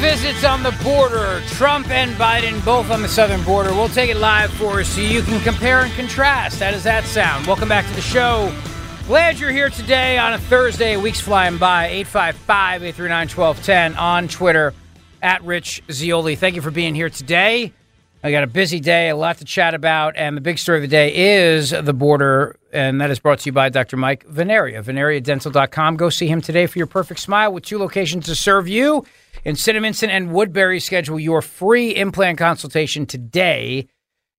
visits on the border. Trump and Biden both on the southern border. We'll take it live for you so you can compare and contrast. How does that sound? Welcome back to the show. Glad you're here today on a Thursday. Weeks flying by. 855 839 1210 on Twitter at Rich Zeoli. Thank you for being here today. I got a busy day, a lot to chat about, and the big story of the day is the border, and that is brought to you by Dr. Mike Veneria, veneriadental.com. Go see him today for your perfect smile with two locations to serve you in Cinnaminson and Woodbury. Schedule your free implant consultation today,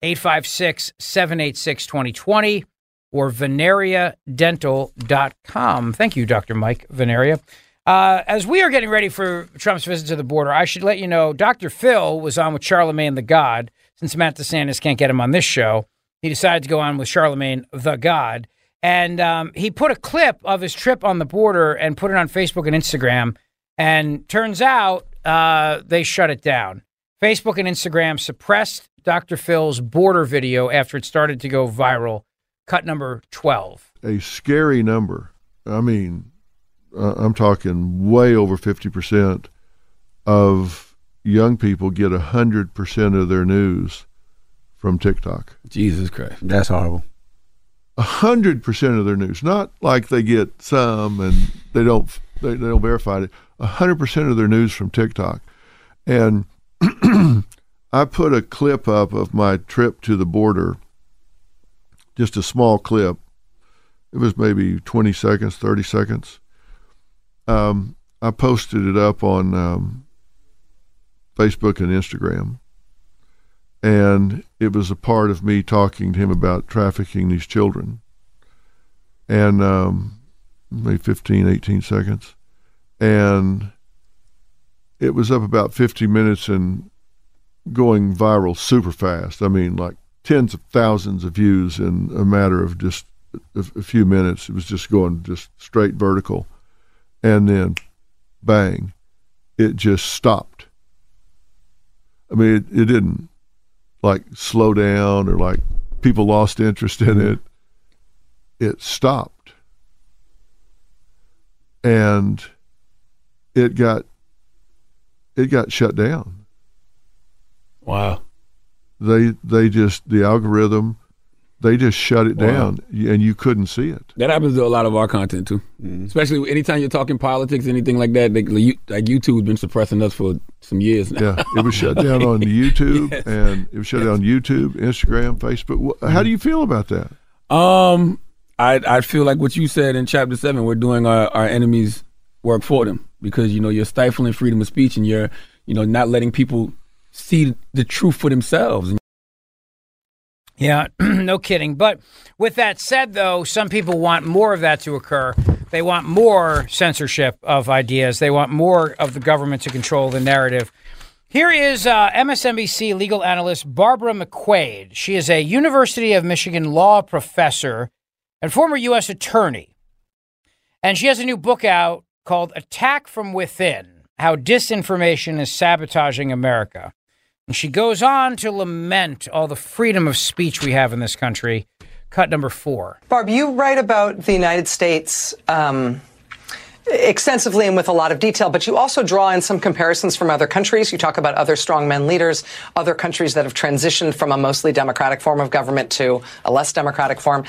856 786 2020 or veneriadental.com. Thank you, Dr. Mike Veneria. Uh, as we are getting ready for Trump's visit to the border, I should let you know Dr. Phil was on with Charlamagne Tha God. Since Matt DeSantis can't get him on this show, he decided to go on with Charlamagne Tha God. And um, he put a clip of his trip on the border and put it on Facebook and Instagram. And turns out uh, they shut it down. Facebook and Instagram suppressed Dr. Phil's border video after it started to go viral. Cut number 12. A scary number. I mean, uh, I'm talking way over 50% of young people get 100% of their news from TikTok. Jesus Christ. That's horrible. 100% of their news. Not like they get some and they don't they, they don't verify it. 100% of their news from TikTok. And I put a clip up of my trip to the border, just a small clip. It was maybe 20 seconds, 30 seconds um, I posted it up on um, Facebook and Instagram, and it was a part of me talking to him about trafficking these children. And um, maybe 15, 18 seconds. And it was up about 50 minutes and going viral super fast. I mean, like tens of thousands of views in a matter of just a, few minutes. It was just going just straight vertical and then bang, it just stopped. I mean, it, it didn't like slow down or like people lost interest in it. It stopped. And it got it got shut down. Wow. They they just the algorithm they just shut it Wow. down and you couldn't see it. That happens to a lot of our content too. Especially anytime you're talking politics, anything like that. They, like YouTube's been suppressing us for some years now. Yeah, it was shut down on YouTube, and it was shut down on YouTube, Instagram, Facebook. Wh- How do you feel about that? Um, I I feel like what you said in chapter seven, we're doing our, our enemies work for them because you know you're stifling freedom of speech and you're you know not letting people see the truth for themselves. Yeah, no kidding. But with that said, though, some people want more of that to occur. They want more censorship of ideas. They want more of the government to control the narrative. Here is uh, MSNBC legal analyst Barbara McQuade. She is a University of Michigan law professor and former U.S. attorney. And she has a new book out called Attack from Within How Disinformation is Sabotaging America. And she goes on to lament all the freedom of speech we have in this country. Cut number four. Barb, you write about the United States um, extensively and with a lot of detail, but you also draw in some comparisons from other countries. You talk about other strongmen leaders, other countries that have transitioned from a mostly democratic form of government to a less democratic form.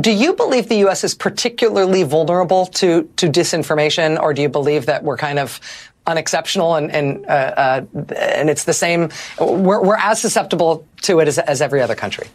Do you believe the U.S. is particularly vulnerable to, to disinformation, or do you believe that we're kind of unexceptional and and uh, uh, and it's the same. We're, we're as susceptible to it as, as every other country.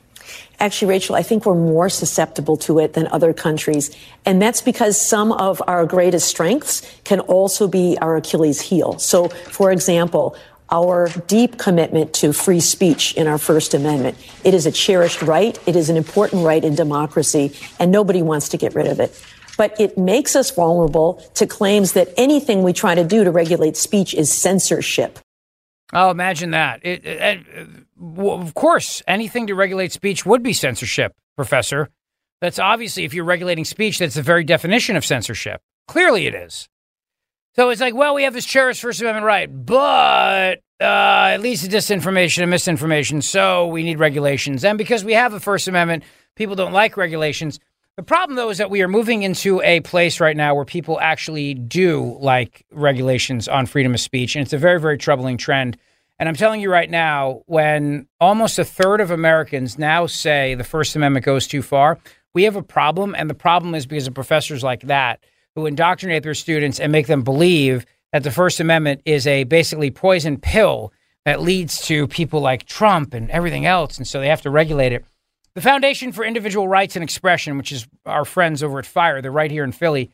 Actually, Rachel, I think we're more susceptible to it than other countries. And that's because some of our greatest strengths can also be our Achilles heel. So, for example, our deep commitment to free speech in our First Amendment. It is a cherished right. It is an important right in democracy, and nobody wants to get rid of it but it makes us vulnerable to claims that anything we try to do to regulate speech is censorship. Oh, imagine that. It, it, it, well, of course, anything to regulate speech would be censorship, Professor. That's obviously, if you're regulating speech, that's the very definition of censorship. Clearly, it is. So it's like, well, we have this cherished First Amendment right, but uh, it leads to disinformation and misinformation, so we need regulations. And because we have a First Amendment, people don't like regulations. The problem, though, is that we are moving into a place right now where people actually do like regulations on freedom of speech. And it's a very, very troubling trend. And I'm telling you right now, when almost a third of Americans now say the First Amendment goes too far, we have a problem. And the problem is because of professors like that who indoctrinate their students and make them believe that the First Amendment is a basically poison pill that leads to people like Trump and everything else. And so they have to regulate it. The Foundation for Individual Rights and Expression, which is our friends over at FIRE, they're right here in Philly.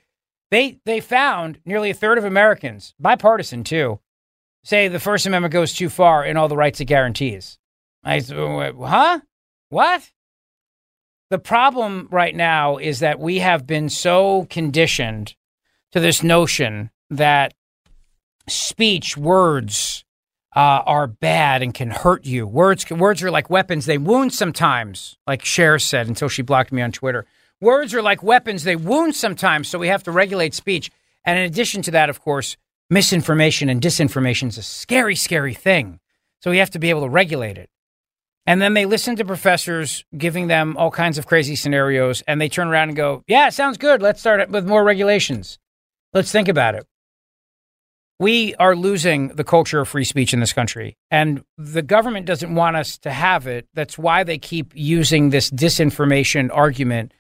They they found nearly a third of Americans, bipartisan too, say the First Amendment goes too far in all the rights it guarantees. I huh? What? The problem right now is that we have been so conditioned to this notion that speech, words, uh, are bad and can hurt you. Words words are like weapons; they wound sometimes, like Cher said until she blocked me on Twitter. Words are like weapons; they wound sometimes. So we have to regulate speech. And in addition to that, of course, misinformation and disinformation is a scary, scary thing. So we have to be able to regulate it. And then they listen to professors giving them all kinds of crazy scenarios, and they turn around and go, "Yeah, sounds good. Let's start with more regulations. Let's think about it." we are losing the culture of free speech in this country. And the government doesn't want us to have it. That's why they keep using this disinformation argument.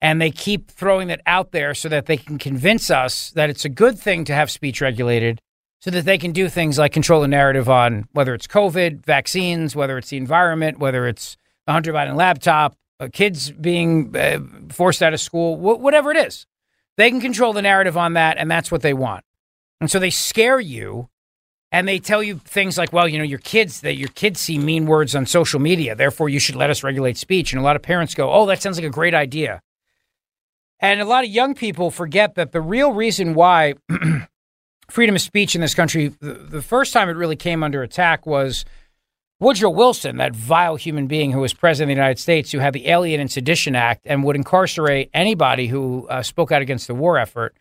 And they keep throwing it out there so that they can convince us that it's a good thing to have speech regulated so that they can do things like control the narrative on whether it's COVID, vaccines, whether it's the environment, whether it's the Hunter Biden laptop, uh, kids being uh, forced out of school, wh- whatever it is. They can control the narrative on that, and that's what they want. And so they scare you and they tell you things like, well, you know, your kids that your kids see mean words on social media, therefore you should let us regulate speech. And a lot of parents go, "Oh, that sounds like a great idea." And a lot of young people forget that the real reason why freedom of speech in this country, the, the, first time it really came under attack was Woodrow Wilson, that vile human being who was president of the United States, who had the Alien and Sedition Act and would incarcerate anybody who uh, spoke out against the war effort.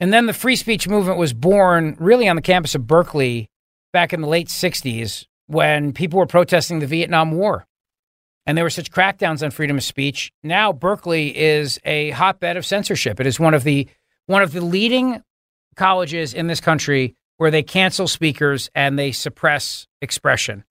And then the free speech movement was born really on the campus of Berkeley back in the late 60s when people were protesting the Vietnam War. And there were such crackdowns on freedom of speech. Now Berkeley is a hotbed of censorship. It is one of the one of the leading colleges in this country where they cancel speakers and they suppress expression.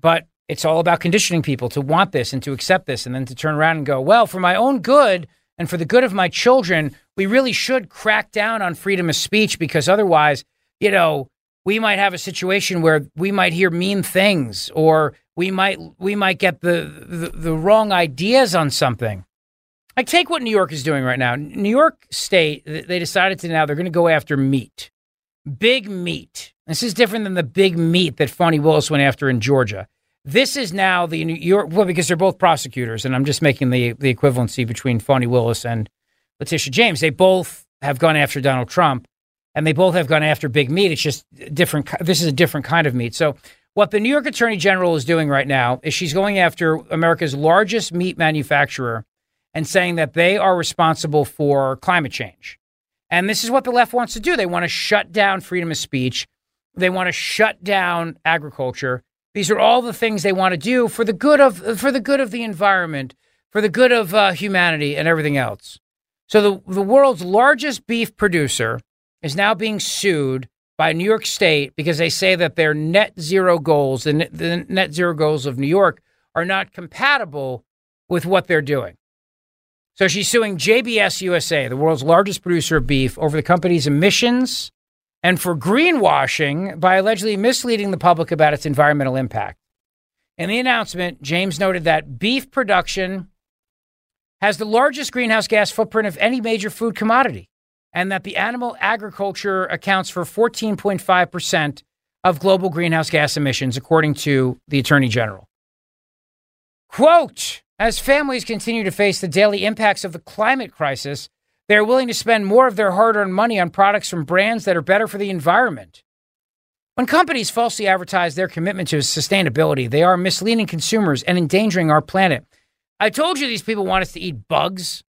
But it's all about conditioning people to want this and to accept this and then to turn around and go, well, for my own good and for the good of my children, we really should crack down on freedom of speech because otherwise, you know, we might have a situation where we might hear mean things or we might we might get the, the, the wrong ideas on something. Like, take what New York is doing right now. New York State, they decided to now they're going to go after meat, big meat. This is different than the big meat that Fani Willis went after in Georgia. This is now the New York, well, because they're both prosecutors, and I'm just making the, the equivalency between Fani Willis and Letitia James. They both have gone after Donald Trump, and they both have gone after big meat. It's just different. This is a different kind of meat. So, what the New York Attorney General is doing right now is she's going after America's largest meat manufacturer and saying that they are responsible for climate change. And this is what the left wants to do. They want to shut down freedom of speech. They want to shut down agriculture. These are all the things they want to do for the good of for the good of the environment, for the good of uh, humanity, and everything else. So the the world's largest beef producer is now being sued by New York State because they say that their net zero goals, the net, the net zero goals of New York, are not compatible with what they're doing. So she's suing JBS USA, the world's largest producer of beef, over the company's emissions and for greenwashing by allegedly misleading the public about its environmental impact. In the announcement, James noted that beef production has the largest greenhouse gas footprint of any major food commodity, and that the animal agriculture accounts for 14.5% of global greenhouse gas emissions, according to the Attorney General. Quote As families continue to face the daily impacts of the climate crisis, they are willing to spend more of their hard earned money on products from brands that are better for the environment. When companies falsely advertise their commitment to sustainability, they are misleading consumers and endangering our planet. I told you these people want us to eat bugs.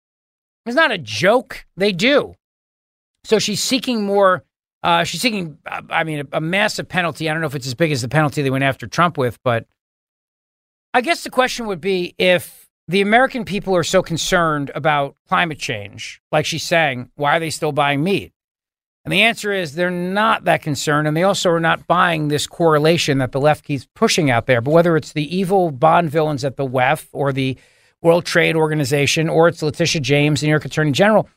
It's not a joke. They do. So she's seeking more. Uh, she's seeking, I mean, a, a massive penalty. I don't know if it's as big as the penalty they went after Trump with, but I guess the question would be if the American people are so concerned about climate change, like she's saying, why are they still buying meat? And the answer is they're not that concerned. And they also are not buying this correlation that the left keeps pushing out there. But whether it's the evil Bond villains at the WEF or the World Trade Organization or it's Letitia James, the New York Attorney General,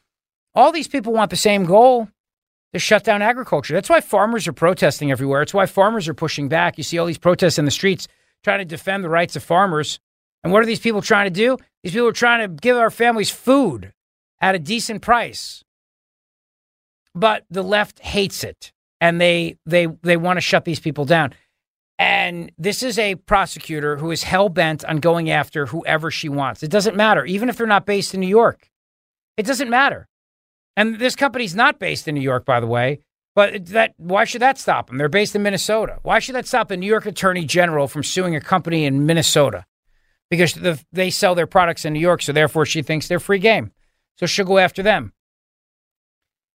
all these people want the same goal to shut down agriculture. That's why farmers are protesting everywhere. It's why farmers are pushing back. You see all these protests in the streets trying to defend the rights of farmers. And what are these people trying to do? These people are trying to give our families food at a decent price. But the left hates it and they they they want to shut these people down. And this is a prosecutor who is hell bent on going after whoever she wants. It doesn't matter, even if they're not based in New York. It doesn't matter. And this company's not based in New York, by the way. But that why should that stop them? They're based in Minnesota. Why should that stop the New York Attorney General from suing a company in Minnesota? Because the, they sell their products in New York, so therefore she thinks they're free game. So she'll go after them.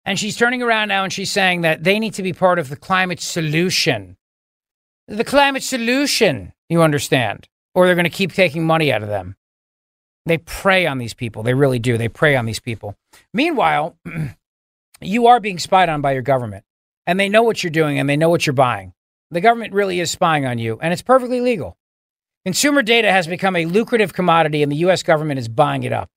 And she's turning around now and she's saying that they need to be part of the climate solution. The climate solution, you understand, or they're going to keep taking money out of them. They prey on these people. They really do. They prey on these people. Meanwhile, you are being spied on by your government, and they know what you're doing and they know what you're buying. The government really is spying on you, and it's perfectly legal. Consumer data has become a lucrative commodity, and the U.S. government is buying it up.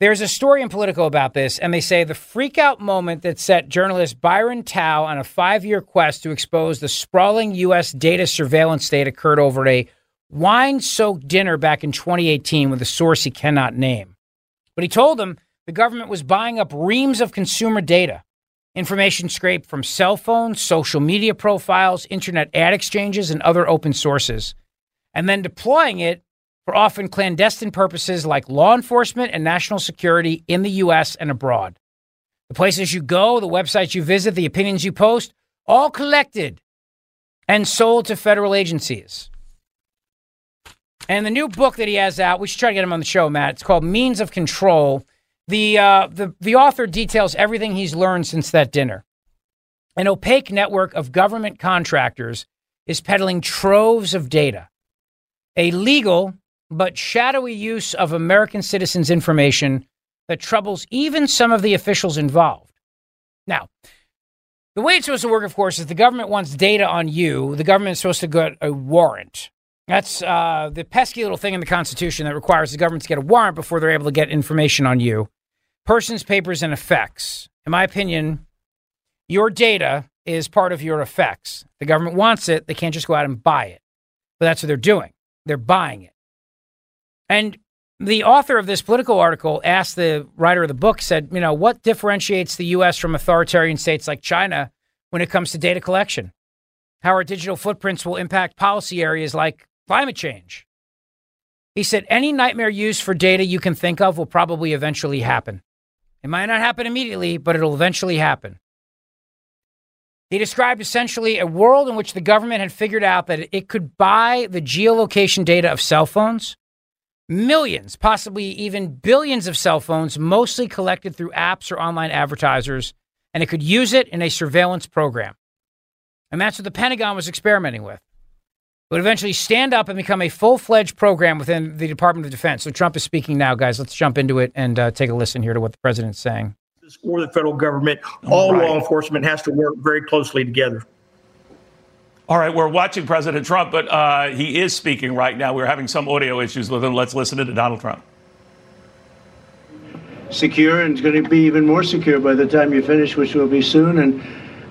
There's a story in Politico about this, and they say the freakout moment that set journalist Byron Tau on a five year quest to expose the sprawling U.S. data surveillance state occurred over a wine soaked dinner back in 2018 with a source he cannot name. But he told them the government was buying up reams of consumer data, information scraped from cell phones, social media profiles, internet ad exchanges, and other open sources, and then deploying it for often clandestine purposes like law enforcement and national security in the U.S. and abroad. The places you go, the websites you visit, the opinions you post, all collected and sold to federal agencies. And the new book that he has out, we should try to get him on the show, Matt. It's called Means of Control the, uh, the, the author details everything he's learned since that dinner. An opaque network of government contractors is peddling troves of data. A legal but shadowy use of American citizens' information that troubles even some of the officials involved. Now, the way it's supposed to work, of course, is the government wants data on you. The government is supposed to get a warrant. That's uh, the pesky little thing in the Constitution that requires the government to get a warrant before they're able to get information on you persons, papers, and effects. In my opinion, your data is part of your effects. The government wants it, they can't just go out and buy it. But that's what they're doing. They're buying it. And The author of this Politico article asked the writer of the book, said, you know, what differentiates the U.S. from authoritarian states like China when it comes to data collection? How our digital footprints will impact policy areas like climate change. He said, any nightmare use for data you can think of will probably eventually happen. It might not happen immediately, but it'll eventually happen. He described essentially a world in which the government had figured out that it could buy the geolocation data of cell phones, millions, possibly even billions of cell phones, mostly collected through apps or online advertisers, and it could use it in a surveillance program. And that's what the Pentagon was experimenting with. It would eventually stand up and become a full fledged program within the Department of Defense. So Trump is speaking now, guys. Let's jump into it and uh, take a listen here to what the president's saying or the federal government. All right. law enforcement has to work very closely together. All right, we're watching President Trump, but uh, he is speaking right now. We're having some audio issues with him. Let's listen to Donald Trump. Secure, and it's going to be even more secure by the time you finish, which will be soon. And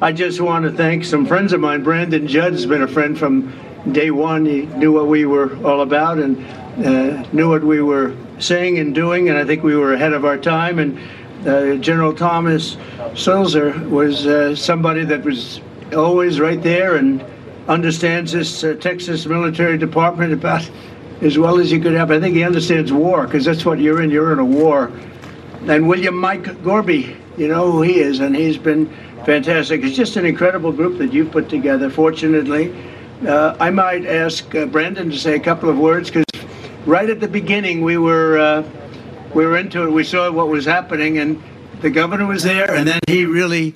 I just want to thank some friends of mine. Brandon Judd has been a friend from day one. He knew what we were all about and uh, knew what we were saying and doing, and I think we were ahead of our time. And uh, General Thomas Suelzer was uh, somebody that was always right there and understands this uh, Texas military department about as well as you could have. I think he understands war because that's what you're in. You're in a war. And William Mike Gorby, you know who he is, and he's been fantastic. It's just an incredible group that you've put together. Fortunately, uh, I might ask uh, Brandon to say a couple of words because right at the beginning we were uh, we were into it. We saw what was happening, and the governor was there, and then he really,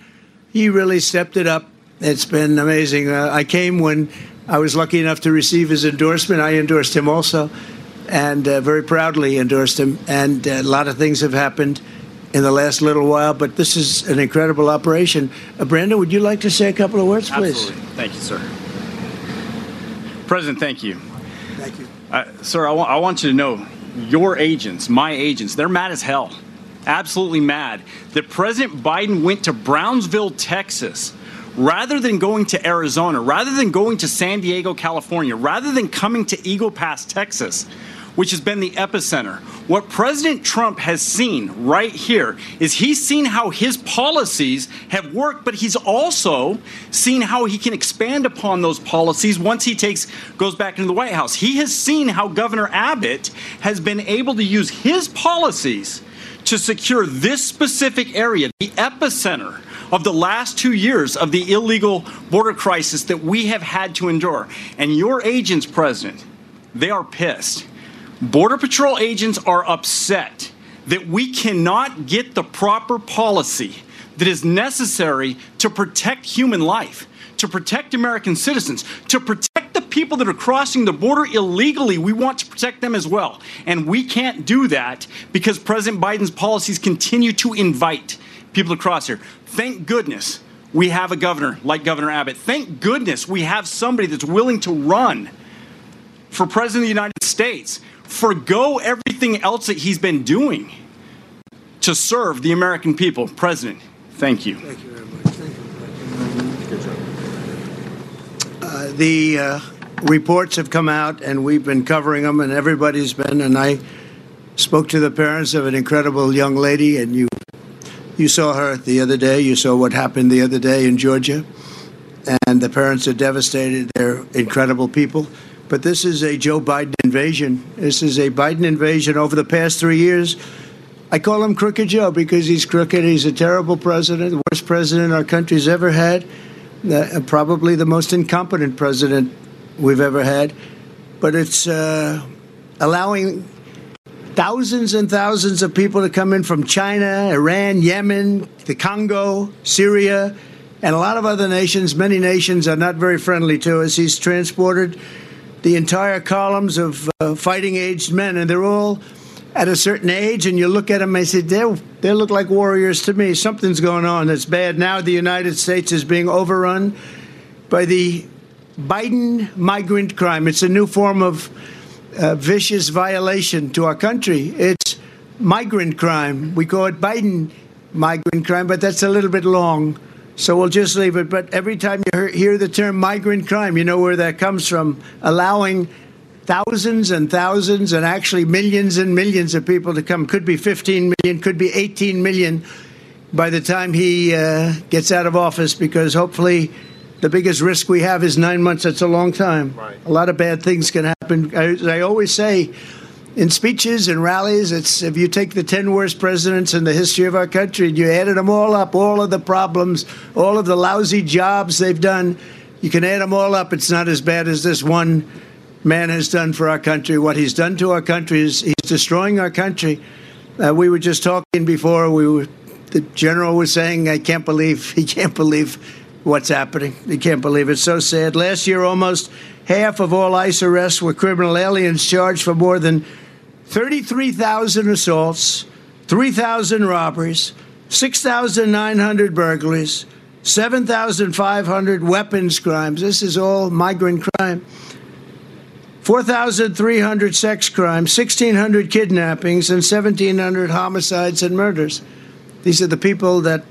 he really stepped it up. It's been amazing. Uh, I came when I was lucky enough to receive his endorsement. I endorsed him also, and uh, very proudly endorsed him. And uh, a lot of things have happened in the last little while, but this is an incredible operation. Brandon, would you like to say a couple of words, please? Absolutely. Thank you, sir. President, thank you. Thank you. Uh, sir, I, I want you to know your agents, my agents, they're mad as hell. Absolutely mad that President Biden went to Brownsville, Texas, rather than going to Arizona, rather than going to San Diego, California, rather than coming to Eagle Pass, Texas which has been the epicenter. What President Trump has seen right here is he's seen how his policies have worked, but he's also seen how he can expand upon those policies once he takes goes back into the White House. He has seen how Governor Abbott has been able to use his policies to secure this specific area, the epicenter of the last two years of the illegal border crisis that we have had to endure. And your agents, President, they are pissed. Border Patrol agents are upset that we cannot get the proper policy that is necessary to protect human life, to protect American citizens, to protect the people that are crossing the border illegally. We want to protect them as well. And we can't do that because President Biden's policies continue to invite people to cross here. Thank goodness we have a governor like Governor Abbott. Thank goodness we have somebody that's willing to run for President of the United States forego everything else that he's been doing to serve the American people. President, thank you. Thank you very much. Thank you. Uh, the uh, reports have come out, and we've been covering them, and everybody's been. And I spoke to the parents of an incredible young lady, and you you saw her the other day. You saw what happened the other day in Georgia, and the parents are devastated. They're incredible people. But this is a Joe Biden invasion. This is a Biden invasion over the past three years. I call him Crooked Joe because he's crooked. He's a terrible president, the worst president our country's ever had, uh, probably the most incompetent president we've ever had. But it's uh, allowing thousands and thousands of people to come in from China, Iran, Yemen, the Congo, Syria, and a lot of other nations. Many nations are not very friendly to us. He's transported the entire columns of uh, fighting aged men, and they're all at a certain age. And you look at them and say, they they look like warriors to me. Something's going on that's bad. Now the United States is being overrun by the Biden migrant crime. It's a new form of uh, vicious violation to our country. It's migrant crime. We call it Biden migrant crime, but that's a little bit long. So we'll just leave it. But every time you hear the term migrant crime, you know where that comes from. Allowing thousands and thousands and actually millions and millions of people to come. Could be 15 million, could be 18 million by the time he uh, gets out of office because hopefully the biggest risk we have is nine months. That's a long time. Right. A lot of bad things can happen. As I always say, in speeches and rallies, it's if you take the 10 worst presidents in the history of our country and you added them all up, all of the problems, all of the lousy jobs they've done, you can add them all up. It's not as bad as this one man has done for our country. What he's done to our country is he's destroying our country. Uh, we were just talking before. We were, the general was saying, "I can't believe he can't believe what's happening. He can't believe it. So sad. Last year, almost half of all ICE arrests were criminal aliens charged for more than 33,000 assaults, 3,000 robberies, 6,900 burglaries." 7,500 weapons crimes. This is all migrant crime. 4,300 sex crimes, 1,600 kidnappings, and 1,700 homicides and murders. These are the people that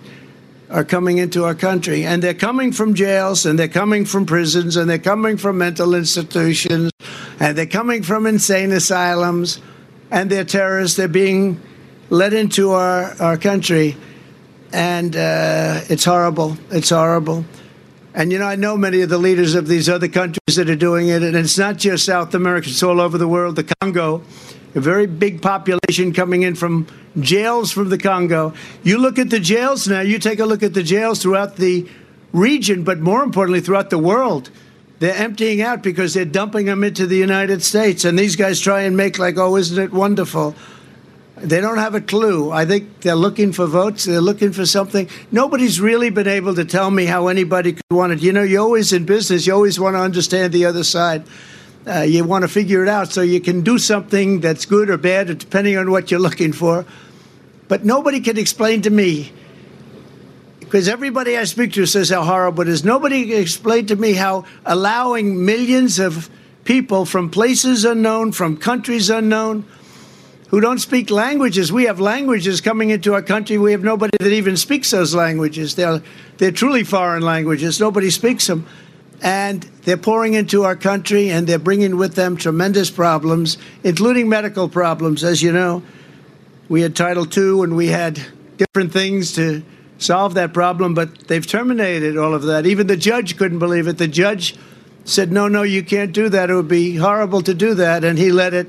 are coming into our country. And they're coming from jails, and they're coming from prisons, and they're coming from mental institutions, and they're coming from insane asylums, and they're terrorists. They're being led into our, our country and uh, it's horrible. It's horrible. And you know, I know many of the leaders of these other countries that are doing it, and it's not just South America; it's all over the world. The Congo, a very big population coming in from jails from the Congo. You look at the jails now. You take a look at the jails throughout the region, but more importantly, throughout the world. They're emptying out because they're dumping them into the United States, and these guys try and make like, oh, isn't it wonderful? They don't have a clue. I think they're looking for votes. They're looking for something. Nobody's really been able to tell me how anybody could want it. You know, you're always in business. You always want to understand the other side. Uh, you want to figure it out so you can do something that's good or bad, depending on what you're looking for. But nobody can explain to me, because everybody I speak to says how horrible it is. Nobody can explain to me how allowing millions of people from places unknown, from countries unknown, who don't speak languages. We have languages coming into our country. We have nobody that even speaks those languages. They're, they're truly foreign languages. Nobody speaks them. And they're pouring into our country and they're bringing with them tremendous problems, including medical problems. As you know, we had Title II and we had different things to solve that problem, but they've terminated all of that. Even the judge couldn't believe it. The judge said, No, no, you can't do that. It would be horrible to do that. And he let it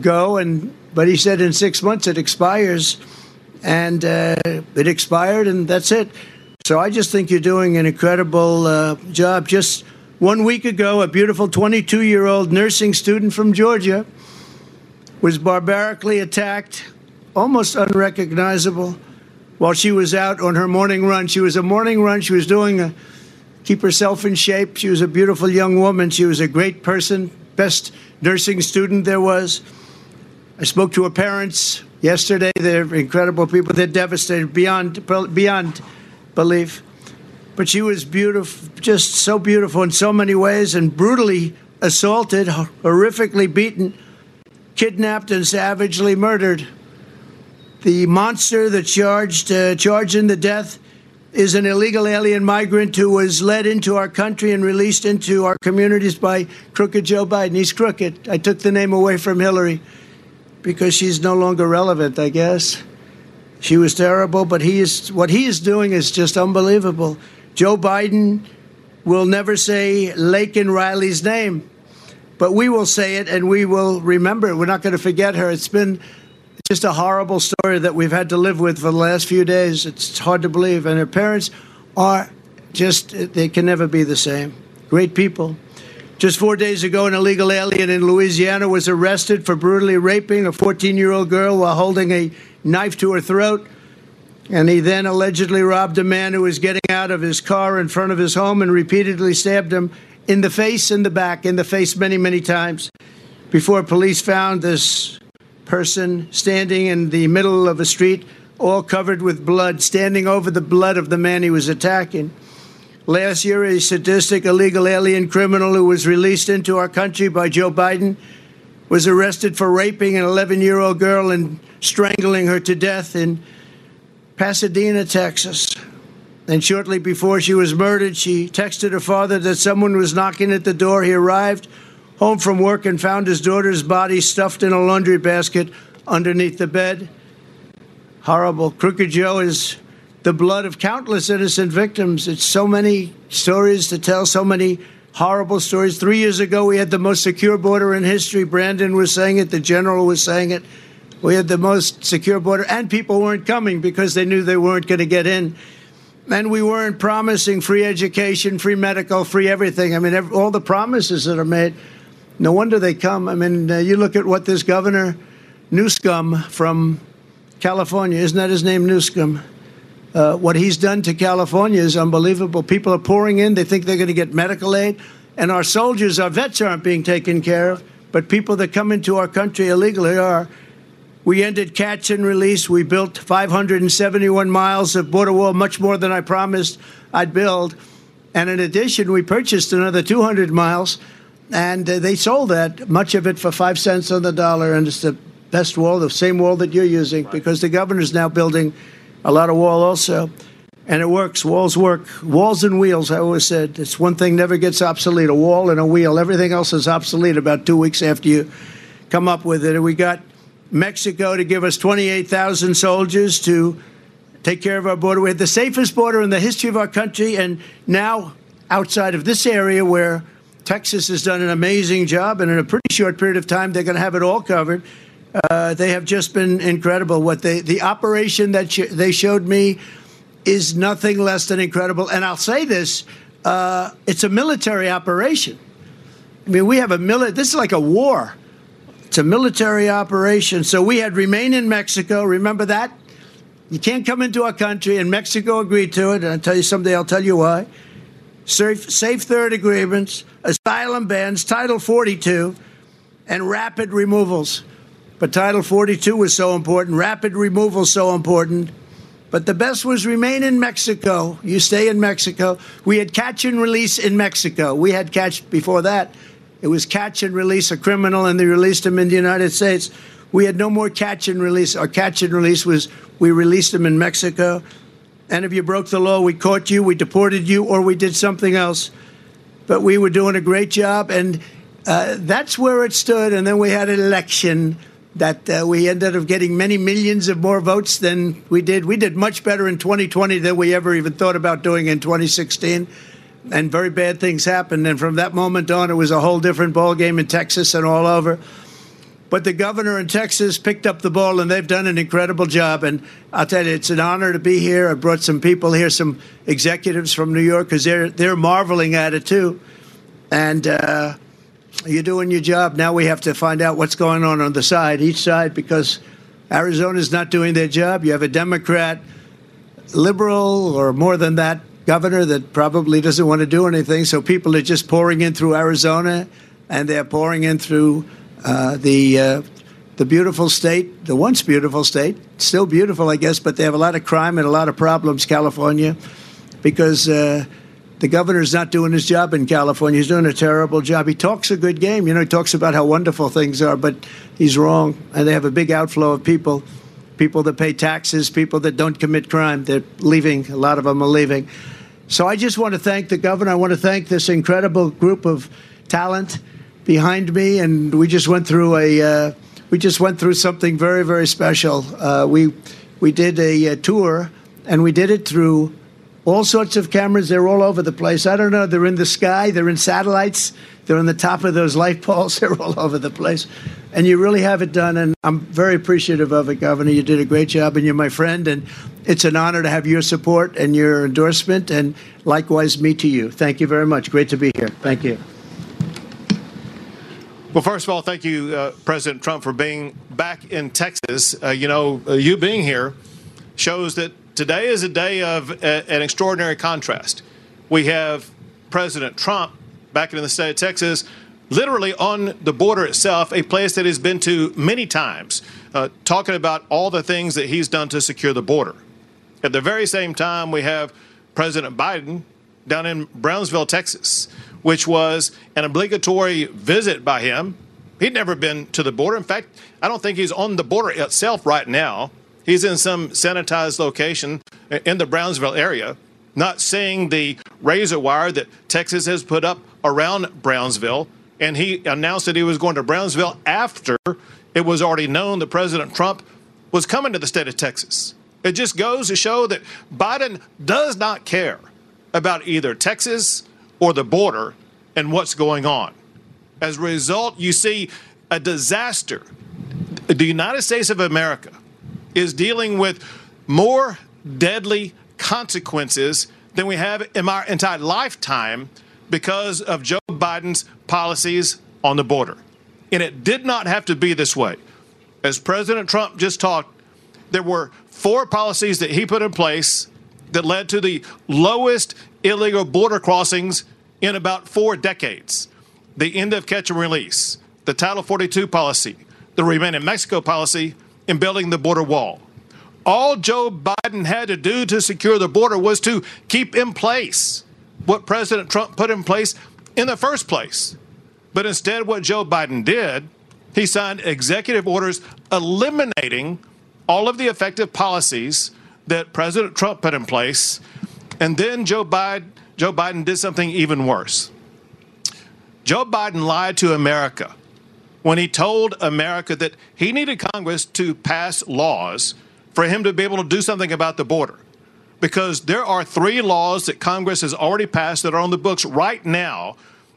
go. And but he said in six months it expires, and uh, it expired, and that's it. So I just think you're doing an incredible uh, job. Just one week ago, a beautiful 22 year old nursing student from Georgia was barbarically attacked, almost unrecognizable, while she was out on her morning run. She was a morning run. She was doing a keep herself in shape. She was a beautiful young woman. She was a great person, best nursing student there was. I spoke to her parents yesterday. They're incredible people. They're devastated beyond beyond belief. But she was beautiful, just so beautiful in so many ways, and brutally assaulted, horrifically beaten, kidnapped, and savagely murdered. The monster that charged uh, charged in the death is an illegal alien migrant who was led into our country and released into our communities by crooked Joe Biden. He's crooked. I took the name away from Hillary because she's no longer relevant, I guess. She was terrible, but he is what he is doing is just unbelievable. Joe Biden will never say Laken Riley's name, but we will say it and we will remember it. We're not going to forget her. It's been just a horrible story that we've had to live with for the last few days. It's hard to believe. And her parents are just, they can never be the same. Great people. Just four days ago, an illegal alien in Louisiana was arrested for brutally raping a 14 year old girl while holding a knife to her throat. And he then allegedly robbed a man who was getting out of his car in front of his home and repeatedly stabbed him in the face and the back, in the face many, many times, before police found this person standing in the middle of a street, all covered with blood, standing over the blood of the man he was attacking. Last year, a sadistic illegal alien criminal who was released into our country by Joe Biden was arrested for raping an 11 year old girl and strangling her to death in Pasadena, Texas. And shortly before she was murdered, she texted her father that someone was knocking at the door. He arrived, home from work and found his daughter's body stuffed in a laundry basket underneath the bed. Horrible. Crooked Joe is the blood of countless innocent victims. It's so many stories to tell, so many horrible stories. Three years ago, we had the most secure border in history. Brandon was saying it, the general was saying it. We had the most secure border, and people weren't coming because they knew they weren't going to get in. And we weren't promising free education, free medical, free everything. I mean, every, all the promises that are made, no wonder they come. I mean, uh, you look at what this governor, Newsom from California, isn't that his name, Newsom? Uh, what he's done to California is unbelievable. People are pouring in. They think they're going to get medical aid. And our soldiers, our vets aren't being taken care of. But people that come into our country illegally are. We ended catch and release. We built 571 miles of border wall, much more than I promised I'd build. And in addition, we purchased another 200 miles, and uh, they sold that, much of it for five cents on the dollar. And it's the best wall, the same wall that you're using, because the governor's now building a lot of wall also. And it works. Walls work. Walls and wheels, I always said. It's one thing never gets obsolete a wall and a wheel. Everything else is obsolete about two weeks after you come up with it. And we got Mexico to give us 28,000 soldiers to take care of our border. We had the safest border in the history of our country, and now outside of this area where Texas has done an amazing job, and in a pretty short period of time, they're going to have it all covered. Uh, they have just been incredible. What they, the operation that sh- they showed me is nothing less than incredible. And I'll say this: uh, it's a military operation. I mean, we have a military. This is like a war. It's a military operation. So we had remain in Mexico. Remember that? You can't come into our country, and Mexico agreed to it. And I'll tell you someday, I'll tell you why. Safe, safe third agreements, asylum bans, Title 42, and rapid removals. But Title 42 was so important, rapid removal so important. But the best was remain in Mexico. You stay in Mexico. We had catch and release in Mexico. We had catch before that. It was catch and release a criminal, and they released him in the United States. We had no more catch and release. Our catch and release was we released him in Mexico. And if you broke the law, we caught you, we deported you, or we did something else. But we were doing a great job, and uh, that's where it stood. And then we had an election that uh, we ended up getting many millions of more votes than we did. We did much better in 2020 than we ever even thought about doing in 2016 and very bad things happened. And from that moment on, it was a whole different ball game in Texas and all over. But the governor in Texas picked up the ball, and they've done an incredible job. And I'll tell you, it's an honor to be here. I brought some people here, some executives from New York, because they're they're marveling at it too. And uh, you're doing your job. Now we have to find out what's going on on the side, each side, because Arizona's not doing their job. You have a Democrat, liberal, or more than that, governor that probably doesn't want to do anything. So people are just pouring in through Arizona, and they're pouring in through uh, the uh, the beautiful state, the once beautiful state, still beautiful, I guess, but they have a lot of crime and a lot of problems, California, because. Uh, the governor's not doing his job in California. He's doing a terrible job. He talks a good game. You know, he talks about how wonderful things are, but he's wrong. And they have a big outflow of people people that pay taxes, people that don't commit crime. They're leaving. A lot of them are leaving. So I just want to thank the governor. I want to thank this incredible group of talent behind me, and we just went through a uh, we just went through something very very special. Uh, we we did a, a tour, and we did it through all sorts of cameras. They're all over the place. I don't know. They're in the sky. They're in satellites. They're on the top of those light poles. They're all over the place. And you really have it done. And I'm very appreciative of it, Governor. You did a great job, and you're my friend. And it's an honor to have your support and your endorsement. And likewise, me to you. Thank you very much. Great to be here. Thank you. Well, first of all, thank you, uh, President Trump, for being back in Texas. Uh, you know, uh, you being here shows that today is a day of a, an extraordinary contrast. We have President Trump back in the state of Texas, literally on the border itself, a place that he's been to many times, uh, talking about all the things that he's done to secure the border. At the very same time, we have President Biden down in Brownsville, Texas, which was an obligatory visit by him. He'd never been to the border. In fact, I don't think he's on the border itself right now. He's in some sanitized location in the Brownsville area, not seeing the razor wire that Texas has put up around Brownsville and he announced that he was going to Brownsville after it was already known that President Trump was coming to the state of Texas. It just goes to show that Biden does not care about either Texas or the border and what's going on. As a result, you see a disaster. The United States of America is dealing with more deadly consequences than we have in our entire lifetime because of Joe Biden's policies on the border. And it did not have to be this way. As President Trump just talked, there were four policies that he put in place that led to the lowest illegal border crossings in about four decades. The end of catch and release, the Title 42 policy, the Remain in Mexico policy, and building the border wall. All Joe Biden had to do to secure the border was to keep in place what President Trump put in place in the first place. But instead, what Joe Biden did, he signed executive orders eliminating all of the effective policies that President Trump put in place. And then Joe Biden, Joe Biden did something even worse. Joe Biden lied to America when he told America that he needed Congress to pass laws for him to be able to do something about the border. Because there are three laws that Congress has already passed that are on the books right now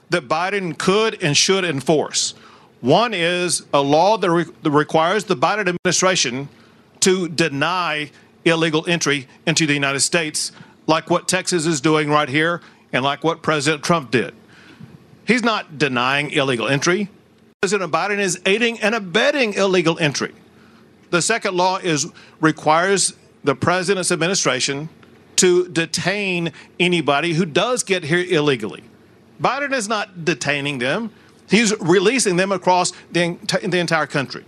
that Biden could and should enforce. One is a law that, re- that requires the Biden administration to deny illegal entry into the United States, like what Texas is doing right here and like what President Trump did. He's not denying illegal entry. President Biden is aiding and abetting illegal entry. The second law is requires the president's administration to detain anybody who does get here illegally. Biden is not detaining them. He's releasing them across the, the entire country.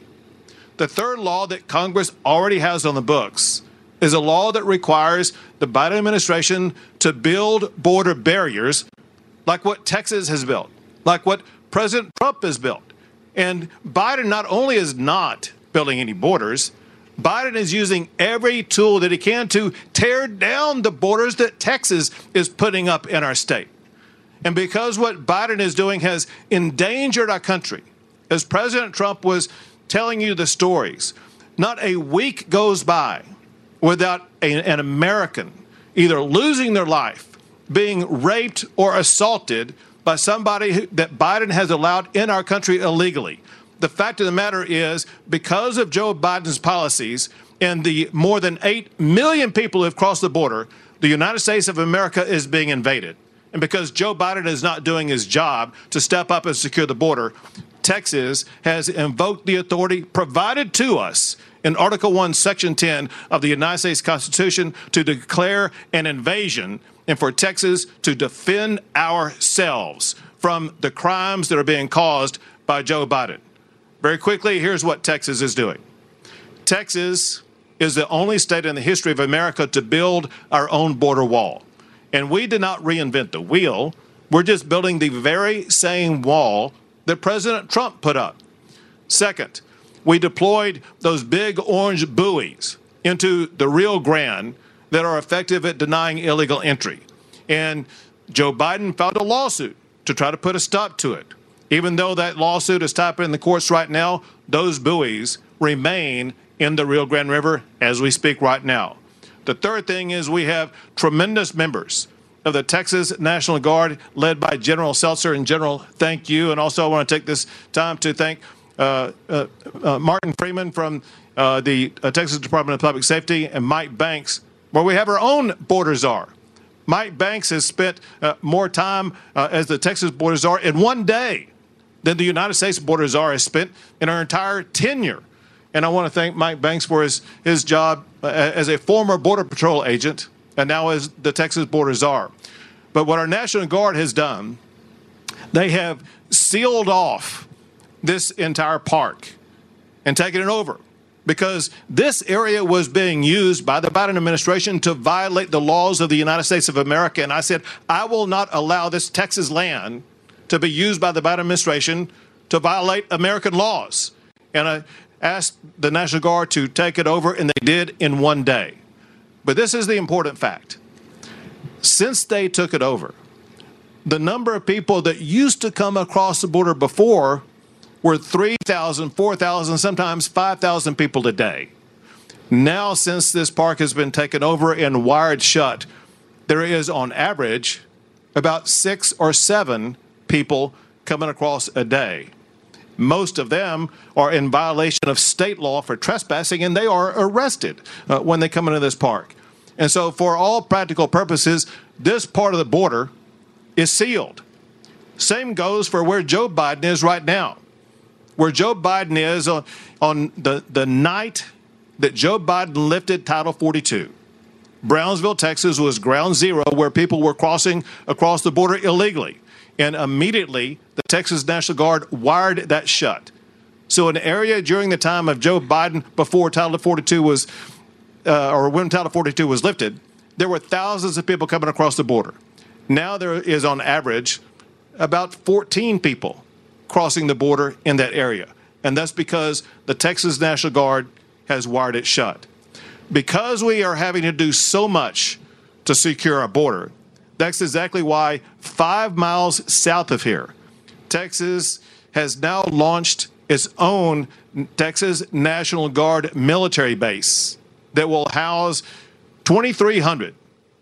The third law that Congress already has on the books is a law that requires the Biden administration to build border barriers like what Texas has built, like what President Trump has built. And Biden not only is not building any borders, Biden is using every tool that he can to tear down the borders that Texas is putting up in our state. And because what Biden is doing has endangered our country, as President Trump was telling you the stories, not a week goes by without a, an American either losing their life, being raped, or assaulted by somebody who, that Biden has allowed in our country illegally. The fact of the matter is, because of Joe Biden's policies and the more than 8 million people who have crossed the border, the United States of America is being invaded. And because Joe Biden is not doing his job to step up and secure the border, Texas has invoked the authority provided to us in Article 1, Section 10 of the United States Constitution to declare an invasion and for Texas to defend ourselves from the crimes that are being caused by Joe Biden. Very quickly, here's what Texas is doing Texas is the only state in the history of America to build our own border wall. And we did not reinvent the wheel. We're just building the very same wall that President Trump put up. Second, we deployed those big orange buoys into the Rio Grande that are effective at denying illegal entry. And Joe Biden filed a lawsuit to try to put a stop to it. Even though that lawsuit is tied in the courts right now, those buoys remain in the Rio Grande River as we speak right now. The third thing is we have tremendous members of the Texas National Guard led by General Suelzer. And General, thank you. And also I want to take this time to thank uh, uh, uh, Martin Freeman from uh, the uh, Texas Department of Public Safety and Mike Banks, where we have our own border czar. Mike Banks has spent uh, more time as the Texas border czar in one day than the United States border czar has spent in our entire tenure. And I want to thank Mike Banks for his, his job as a former Border Patrol agent and now as the Texas border czar. But what our National Guard has done, they have sealed off this entire park and taken it over because this area was being used by the Biden administration to violate the laws of the United States of America. And I said, I will not allow this Texas land to be used by the Biden administration to violate American laws. And I asked the National Guard to take it over, and they did in one day. But this is the important fact. Since they took it over, the number of people that used to come across the border before were 3,000, 4,000, sometimes 5,000 people a day. Now, since this park has been taken over and wired shut, there is on average about six or seven people coming across a day. Most of them are in violation of state law for trespassing and they are arrested uh, when they come into this park. And so, for all practical purposes, this part of the border is sealed. Same goes for where Joe Biden is right now. Where Joe Biden is on, on the, the night that Joe Biden lifted Title 42. Brownsville, Texas was ground zero where people were crossing across the border illegally. And immediately, the Texas National Guard wired that shut. So, an area during the time of Joe Biden before Title 42 was, uh, or when Title 42 was lifted, there were thousands of people coming across the border. Now there is, on average, about 14 people crossing the border in that area. And that's because the Texas National Guard has wired it shut. Because we are having to do so much to secure our border, that's exactly why five miles south of here, Texas has now launched its own Texas National Guard military base that will house 2,300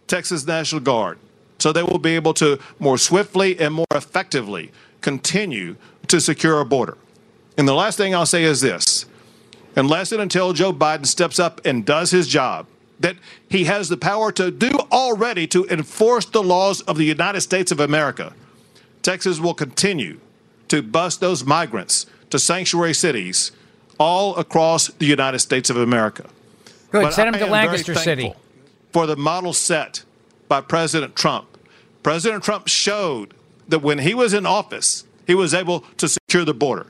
Texas National Guard. So they will be able to more swiftly and more effectively continue to secure a border. And the last thing I'll say is this unless and until Joe Biden steps up and does his job, that he has the power to do already to enforce the laws of the United States of America, Texas will continue to bust those migrants to sanctuary cities all across the United States of America. Good. But Send him to Lancaster City. For the model set by President Trump. President Trump showed that when he was in office, he was able to secure the border.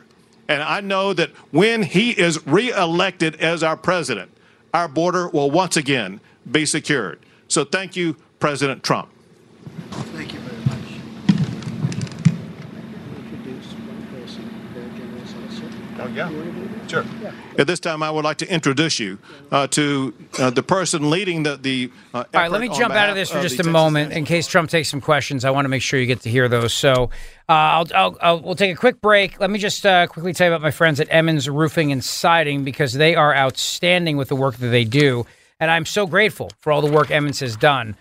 And I know that when he is reelected as our president, our border will once again be secured. So thank you, President Trump. Thank you very much. Introduce one person, very generous also. Oh, yeah. Sure. At this time, I would like to introduce you uh, to uh, the person leading the. the uh, All right, let me jump out of this for just a Texas moment in case Trump takes some questions. I want to make sure you get to hear those. So uh, I'll, I'll, I'll, we'll take a quick break. Let me just uh, quickly tell you about my friends at Emmons Roofing and Siding because they are outstanding with the work that they do. And I'm so grateful for all the work Emmons has done.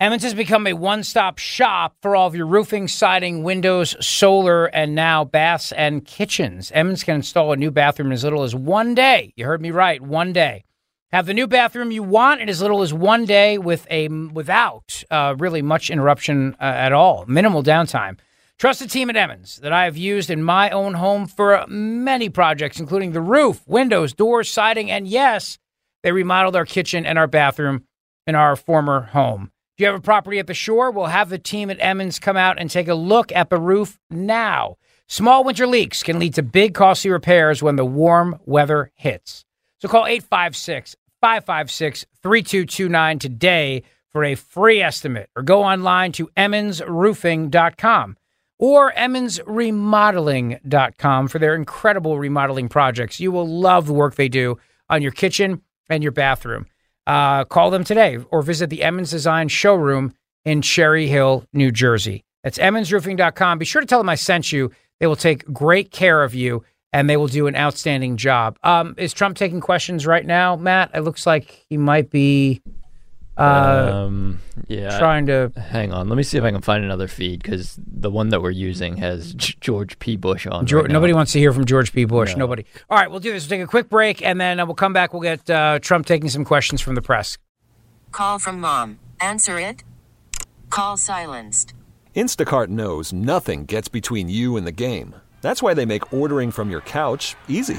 Emmons has become a one stop shop for all of your roofing, siding, windows, solar, and now baths and kitchens. Emmons can install a new bathroom in as little as one day. You heard me right, one day. Have the new bathroom you want in as little as one day with a without uh, really much interruption uh, at all, minimal downtime. Trust the team at Emmons that I have used in my own home for many projects, including the roof, windows, doors, siding, and yes, they remodeled our kitchen and our bathroom in our former home. If you have a property at the shore, we'll have the team at Emmons come out and take a look at the roof now. Small winter leaks can lead to big, costly repairs when the warm weather hits. So call 856 556 3229 today for a free estimate or go online to emmonsroofing.com or emmonsremodeling.com for their incredible remodeling projects. You will love the work they do on your kitchen and your bathroom. Uh, call them today or visit the Emmons Design showroom in Cherry Hill, New Jersey. That's emmonsroofing.com. Be sure to tell them I sent you. They will take great care of you and they will do an outstanding job. Um, is Trump taking questions right now, Matt? It looks like he might be uh, um, yeah. trying to. Hang on. Let me see if I can find another feed because the one that we're using has G- George P. Bush on. George, right nobody wants to hear from George P. Bush. No. Nobody. All right, we'll do this. We'll take a quick break and then uh, we'll come back. We'll get uh, Trump taking some questions from the press. Call from mom. Answer it. Call silenced. Instacart knows nothing gets between you and the game. That's why they make ordering from your couch easy.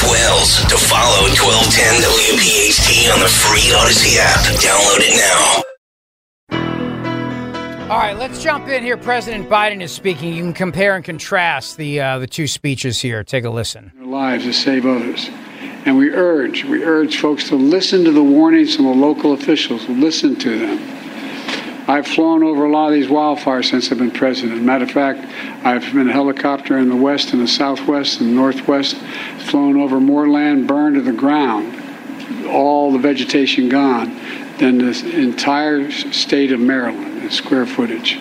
Calling on North Wales to follow 1210 WPHT on the free Audacy app. Download it now. All right, let's jump in here. President Biden is speaking. You can compare and contrast the uh, the two speeches here. Take a listen. Lives to save others, and we urge we urge folks to listen to the warnings from the local officials. Listen to them I've flown over a lot of these wildfires since I've been president. Matter of fact, I've been a helicopter in the west and the southwest and northwest, flown over more land burned to the ground, all the vegetation gone, than the entire state of Maryland in square footage.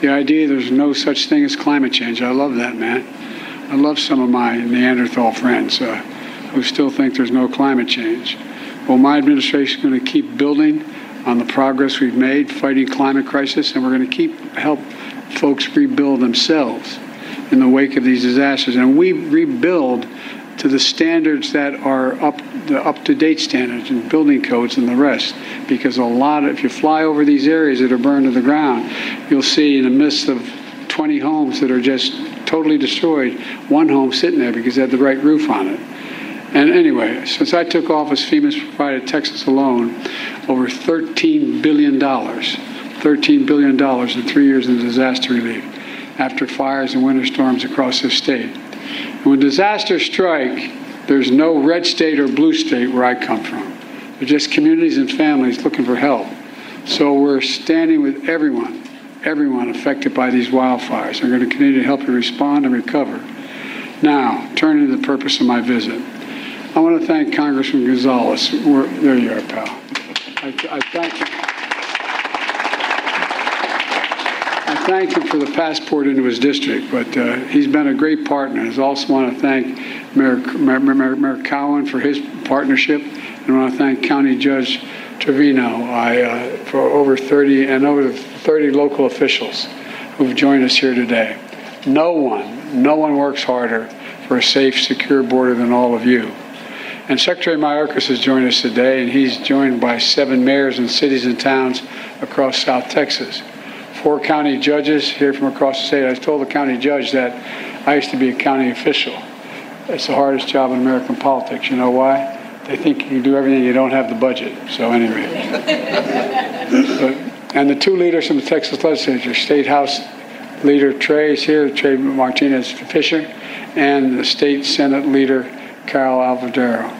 The idea there's no such thing as climate change, I love that, man. I love some of my Neanderthal friends uh, who still think there's no climate change. Well, my administration is going to keep building on the progress we've made fighting climate crisis, and we're going to keep help folks rebuild themselves in the wake of these disasters. And we rebuild to the standards that are up the up-to-date standards and building codes and the rest. Because a lot of, if you fly over these areas that are burned to the ground, you'll see in the midst of 20 homes that are just totally destroyed, one home sitting there because it had the right roof on it. And anyway, since I took office, FEMA's provided Texas alone over $13 billion, $13 billion in three years in disaster relief after fires and winter storms across this state. And when disasters strike, there's no red state or blue state where I come from. They're just communities and families looking for help. So we're standing with everyone, everyone affected by these wildfires. We're going to continue to help you respond and recover. Now, turning to the purpose of my visit. I want to thank Congressman Gonzalez. We're, there you are, pal. I, I thank him. I thank him for the passport into his district, but uh, he's been a great partner. I also want to thank Mayor, Mayor, Mayor Cowen for his partnership, and I want to thank County Judge Trevino I, uh, for over 30 and over 30 local officials who've joined us here today. No one, no one works harder for a safe, secure border than all of you. And Secretary Mayorkas has joined us today, and he's joined by seven mayors and cities and towns across South Texas. Four county judges here from across the state. I told the county judge that I used to be a county official. It's the hardest job in American politics. You know why? They think you can do everything, you don't have the budget. So, anyway. but, and the two leaders from the Texas legislature, State House Leader Trey is here, Trey Martinez Fischer, and the State Senate Leader Carol Alvarado.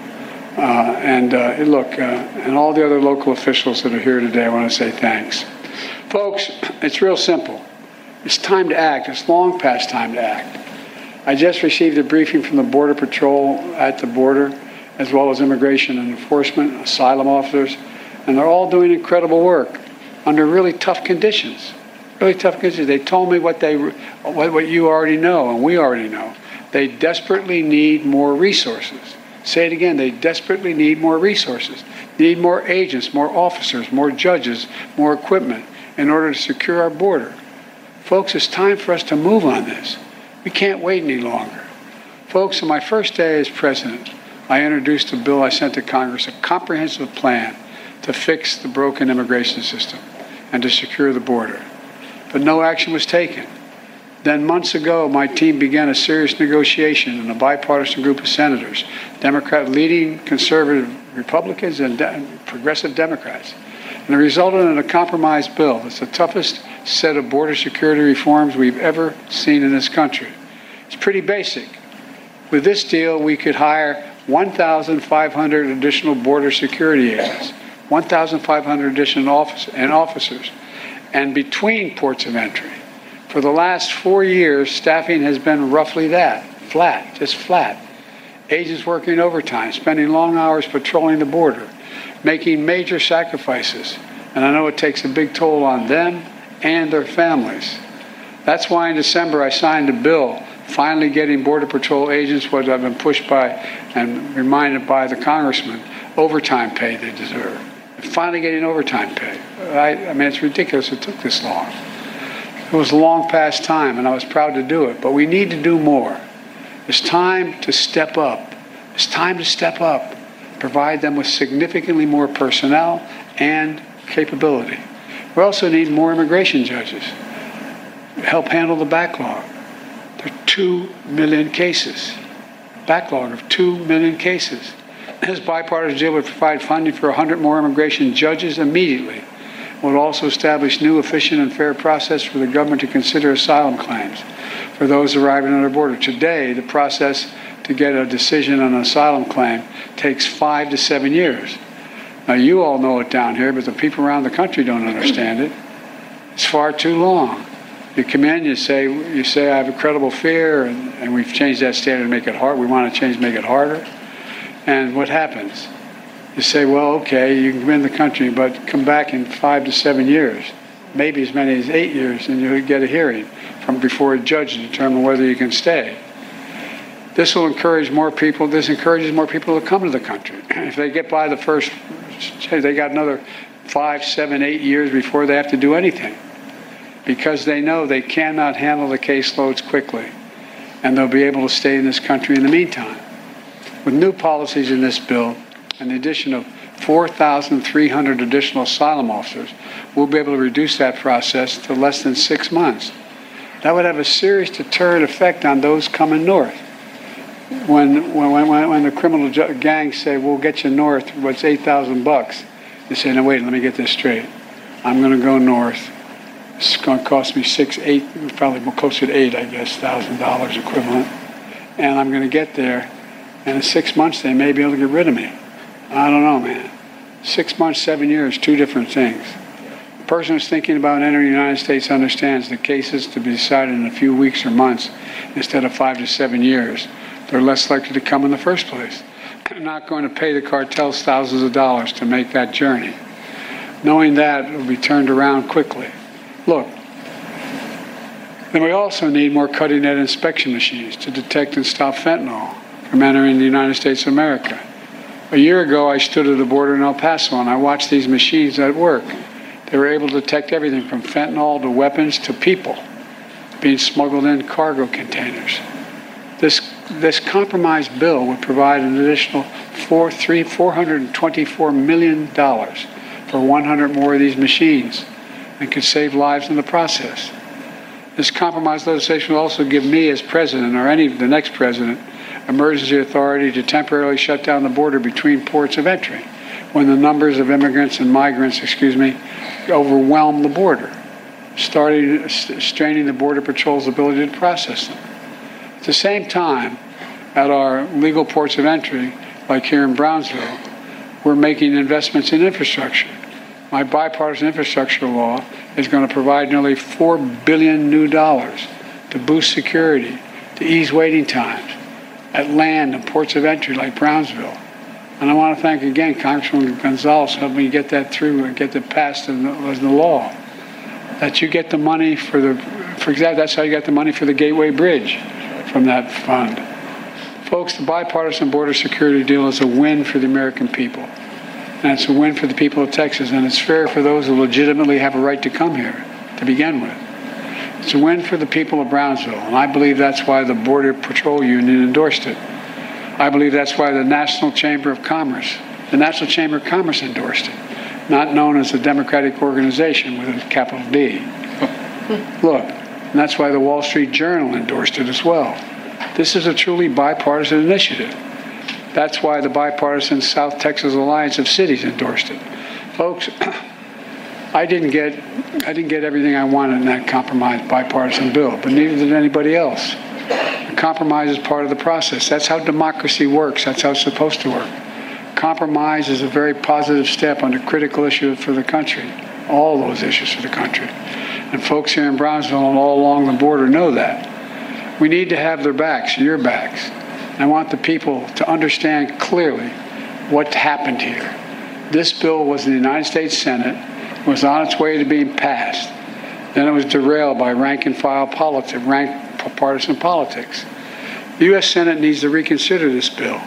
Uh, and uh, look, uh, and all the other local officials that are here today, I want to say thanks. Folks, it's real simple. It's time to act. It's long past time to act. I just received a briefing from the Border Patrol at the border, as well as immigration and enforcement, asylum officers, and they're all doing incredible work under really tough conditions. Really tough conditions. They told me what they, what, what you already know, and we already know. They desperately need more resources. Say it again, they desperately need more resources, need more agents, more officers, more judges, more equipment in order to secure our border. Folks, it's time for us to move on this. We can't wait any longer. Folks, on my first day as president, I introduced a bill I sent to Congress, a comprehensive plan to fix the broken immigration system and to secure the border. But no action was taken. Then, months ago, my team began a serious negotiation in a bipartisan group of senators, Democrat leading conservative Republicans and de- progressive Democrats. And it resulted in a compromise bill that's the toughest set of border security reforms we've ever seen in this country. It's pretty basic. With this deal, we could hire 1,500 additional border security agents, 1,500 additional and officers, and between ports of entry for the last four years, staffing has been roughly that flat, just flat. Agents working overtime, spending long hours patrolling the border, making major sacrifices. And I know it takes a big toll on them and their families. That's why in December I signed a bill finally getting Border Patrol agents what I've been pushed by and reminded by the congressman overtime pay they deserve. Finally getting overtime pay. I, I mean, it's ridiculous it took this long. It was long past time, and I was proud to do it, but we need to do more. It's time to step up. It's time to step up, provide them with significantly more personnel and capability. We also need more immigration judges. To help handle the backlog. There are 2 million cases. Backlog of 2 million cases. This bipartisan deal would provide funding for 100 more immigration judges immediately. Would also establish new, efficient, and fair process for the government to consider asylum claims for those arriving at our border. Today, the process to get a decision on an asylum claim takes five to seven years. Now, you all know it down here, but the people around the country don't understand it. It's far too long. You come in, you say, you say, I have a credible fear, and, and we've changed that standard to make it hard. We want to change, make it harder. And what happens? You say, well, okay, you can come in the country, but come back in five to seven years, maybe as many as eight years, and you'll get a hearing from before a judge to determine whether you can stay. This will encourage more people. This encourages more people to come to the country. If they get by the first, they got another five, seven, eight years before they have to do anything because they know they cannot handle the caseloads quickly and they'll be able to stay in this country in the meantime. With new policies in this bill the addition of 4,300 additional asylum officers, we'll be able to reduce that process to less than six months. That would have a serious deterrent effect on those coming north. When, when, when, when the criminal gangs say, we'll get you north, what's 8,000 bucks? They say, no, wait, let me get this straight. I'm going to go north. It's going to cost me six, eight, probably closer to eight, I guess, thousand dollars equivalent. And I'm going to get there, and in six months they may be able to get rid of me. I don't know, man. Six months, seven years, two different things. The person who's thinking about entering the United States understands the cases to be decided in a few weeks or months instead of five to seven years. They're less likely to come in the first place. They're not going to pay the cartels thousands of dollars to make that journey. Knowing that, it will be turned around quickly. Look, then we also need more cutting edge inspection machines to detect and stop fentanyl from entering the United States of America. A year ago, I stood at the border in El Paso and I watched these machines at work. They were able to detect everything from fentanyl to weapons to people being smuggled in cargo containers. This, this compromise bill would provide an additional four, three, $424 million for 100 more of these machines and could save lives in the process. This compromise legislation will also give me, as president, or any the next president, emergency authority to temporarily shut down the border between ports of entry when the numbers of immigrants and migrants, excuse me, overwhelm the border, starting straining the border patrol's ability to process them. At the same time, at our legal ports of entry, like here in Brownsville, we're making investments in infrastructure my bipartisan infrastructure law is going to provide nearly four billion new dollars to boost security, to ease waiting times at land and ports of entry like Brownsville. And I want to thank again Congressman Gonzalez for helping me get that through and get it passed as the, the law. That you get the money for the, for example, that's how you get the money for the Gateway Bridge from that fund. Folks, the bipartisan border security deal is a win for the American people. And it's a win for the people of Texas, and it's fair for those who legitimately have a right to come here to begin with. It's a win for the people of Brownsville, and I believe that's why the Border Patrol Union endorsed it. I believe that's why the National Chamber of Commerce, the National Chamber of Commerce endorsed it, not known as a Democratic organization with a capital D. Look, and that's why the Wall Street Journal endorsed it as well. This is a truly bipartisan initiative. That's why the bipartisan South Texas Alliance of Cities endorsed it. Folks, I didn't get I didn't get everything I wanted in that compromise bipartisan bill, but neither did anybody else. A compromise is part of the process. That's how democracy works. That's how it's supposed to work. Compromise is a very positive step on a critical issue for the country, all those issues for the country. And folks here in Brownsville and all along the border know that. We need to have their backs, your backs. I want the people to understand clearly what happened here. This bill was in the United States Senate, was on its way to being passed. Then it was derailed by rank and file politics, rank partisan politics. The U.S. Senate needs to reconsider this bill,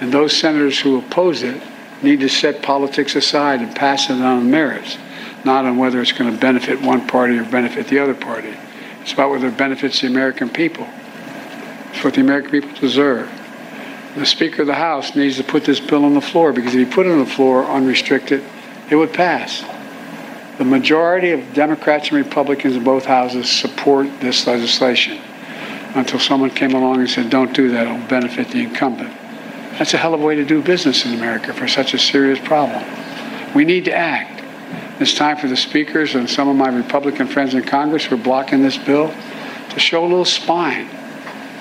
and those senators who oppose it need to set politics aside and pass it on merits. not on whether it's going to benefit one party or benefit the other party. It's about whether it benefits the American people. It's what the American people deserve. The Speaker of the House needs to put this bill on the floor because if he put it on the floor unrestricted, it would pass. The majority of Democrats and Republicans in both houses support this legislation until someone came along and said, don't do that, it'll benefit the incumbent. That's a hell of a way to do business in America for such a serious problem. We need to act. It's time for the speakers and some of my Republican friends in Congress who are blocking this bill to show a little spine.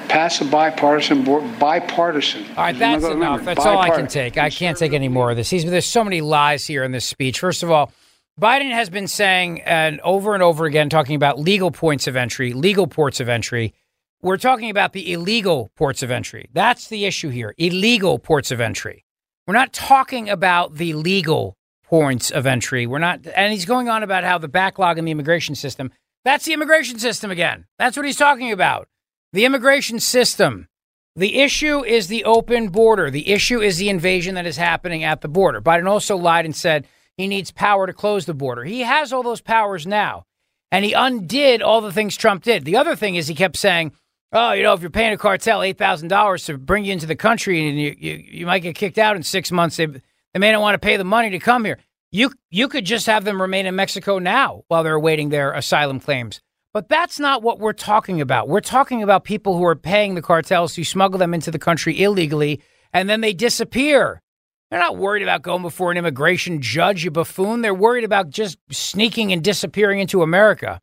Pass a bipartisan board, bipartisan. All right, that's enough. That's all I can take. I can't take any more of this. He's, there's so many lies here in this speech. First of all, Biden has been saying and over and over again talking about legal points of entry, legal ports of entry. We're talking about the illegal ports of entry. That's the issue here. Illegal ports of entry. We're not talking about the legal points of entry. We're not and he's going on about how the backlog in the immigration system. That's the immigration system again. That's what he's talking about. The immigration system. The issue is the open border. The issue is the invasion that is happening at the border. Biden also lied and said he needs power to close the border. He has all those powers now. And he undid all the things Trump did. The other thing is he kept saying, oh, you know, if you're paying a cartel $8,000 to bring you into the country and you, you, you might get kicked out in six months, they, they may not want to pay the money to come here. You, you could just have them remain in Mexico now while they're awaiting their asylum claims. But that's not what we're talking about. We're talking about people who are paying the cartels to smuggle them into the country illegally and then they disappear. They're not worried about going before an immigration judge, you buffoon. They're worried about just sneaking and disappearing into America.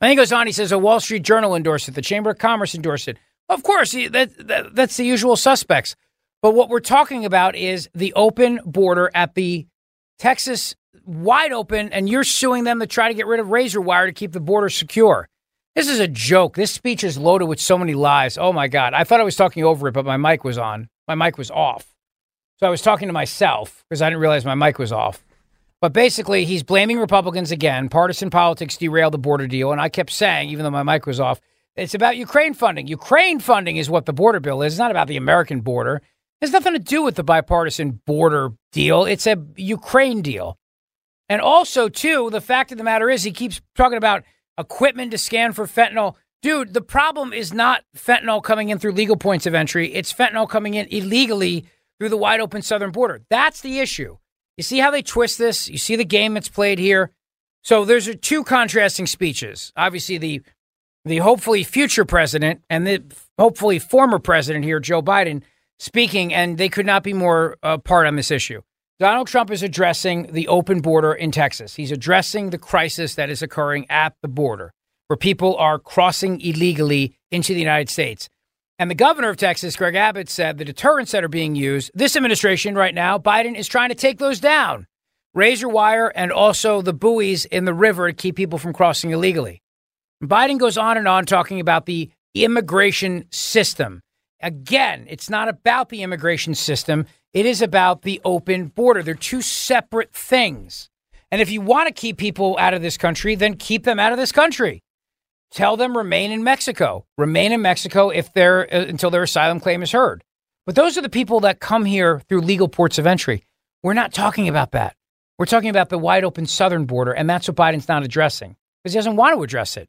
And he goes on, he says, a Wall Street Journal endorsed it, the Chamber of Commerce endorsed it. Of course, that, that, that's the usual suspects. But what we're talking about is the open border at the Texas wide open, and you're suing them to try to get rid of razor wire to keep the border secure. This is a joke. This speech is loaded with so many lies. Oh my God. I thought I was talking over it, but my mic was on. My mic was off. So I was talking to myself because I didn't realize my mic was off. But basically, he's blaming Republicans again. Partisan politics derailed the border deal. And I kept saying, even though my mic was off, it's about Ukraine funding. Ukraine funding is what the border bill is. It's not about the American border. It has nothing to do with the bipartisan border deal. It's a Ukraine deal. And also, too, the fact of the matter is, he keeps talking about equipment to scan for fentanyl. Dude, the problem is not fentanyl coming in through legal points of entry, it's fentanyl coming in illegally through the wide open southern border. That's the issue. You see how they twist this? You see the game that's played here? So there's two contrasting speeches. Obviously, the the hopefully future president and the hopefully former president here, Joe Biden, speaking, and they could not be more uh, apart on this issue. Donald Trump is addressing the open border in Texas. He's addressing the crisis that is occurring at the border, where people are crossing illegally into the United States. And the governor of Texas, Greg Abbott, said the deterrents that are being used, this administration right now, Biden is trying to take those down razor wire and also the buoys in the river to keep people from crossing illegally. Biden goes on and on talking about the immigration system. Again, it's not about the immigration system, it is about the open border. They're two separate things. And if you want to keep people out of this country, then keep them out of this country. Tell them remain in Mexico. Remain in Mexico if they're uh, until their asylum claim is heard. But those are the people that come here through legal ports of entry. We're not talking about that. We're talking about the wide open southern border, and that's what Biden's not addressing because he doesn't want to address it.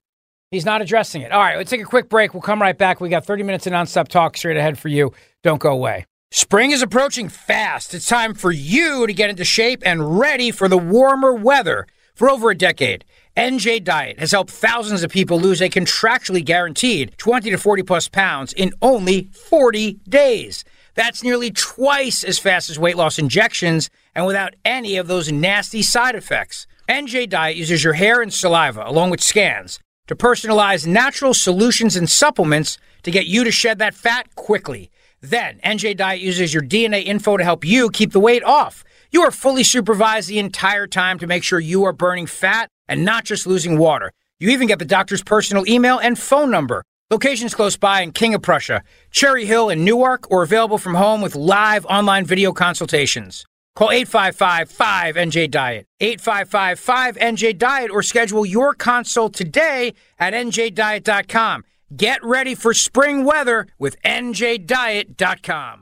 He's not addressing it. All right, let's take a quick break. We'll come right back. We got 30 minutes of nonstop talk straight ahead for you. Don't go away. Spring is approaching fast. It's time for you to get into shape and ready for the warmer weather. For over a decade, NJ Diet has helped thousands of people lose a contractually guaranteed 20 to 40 plus pounds in only 40 days. That's nearly twice as fast as weight loss injections and without any of those nasty side effects. NJ Diet uses your hair and saliva along with scans to personalize natural solutions and supplements to get you to shed that fat quickly. Then, NJ Diet uses your DNA info to help you keep the weight off. You are fully supervised the entire time to make sure you are burning fat and not just losing water. You even get the doctor's personal email and phone number. Locations close by in King of Prussia, Cherry Hill, and Newark, or available from home with live online video consultations. Call 855 5NJ Diet, 855 5NJ Diet, or schedule your consult today at NJDiet.com. Get ready for spring weather with NJDiet.com.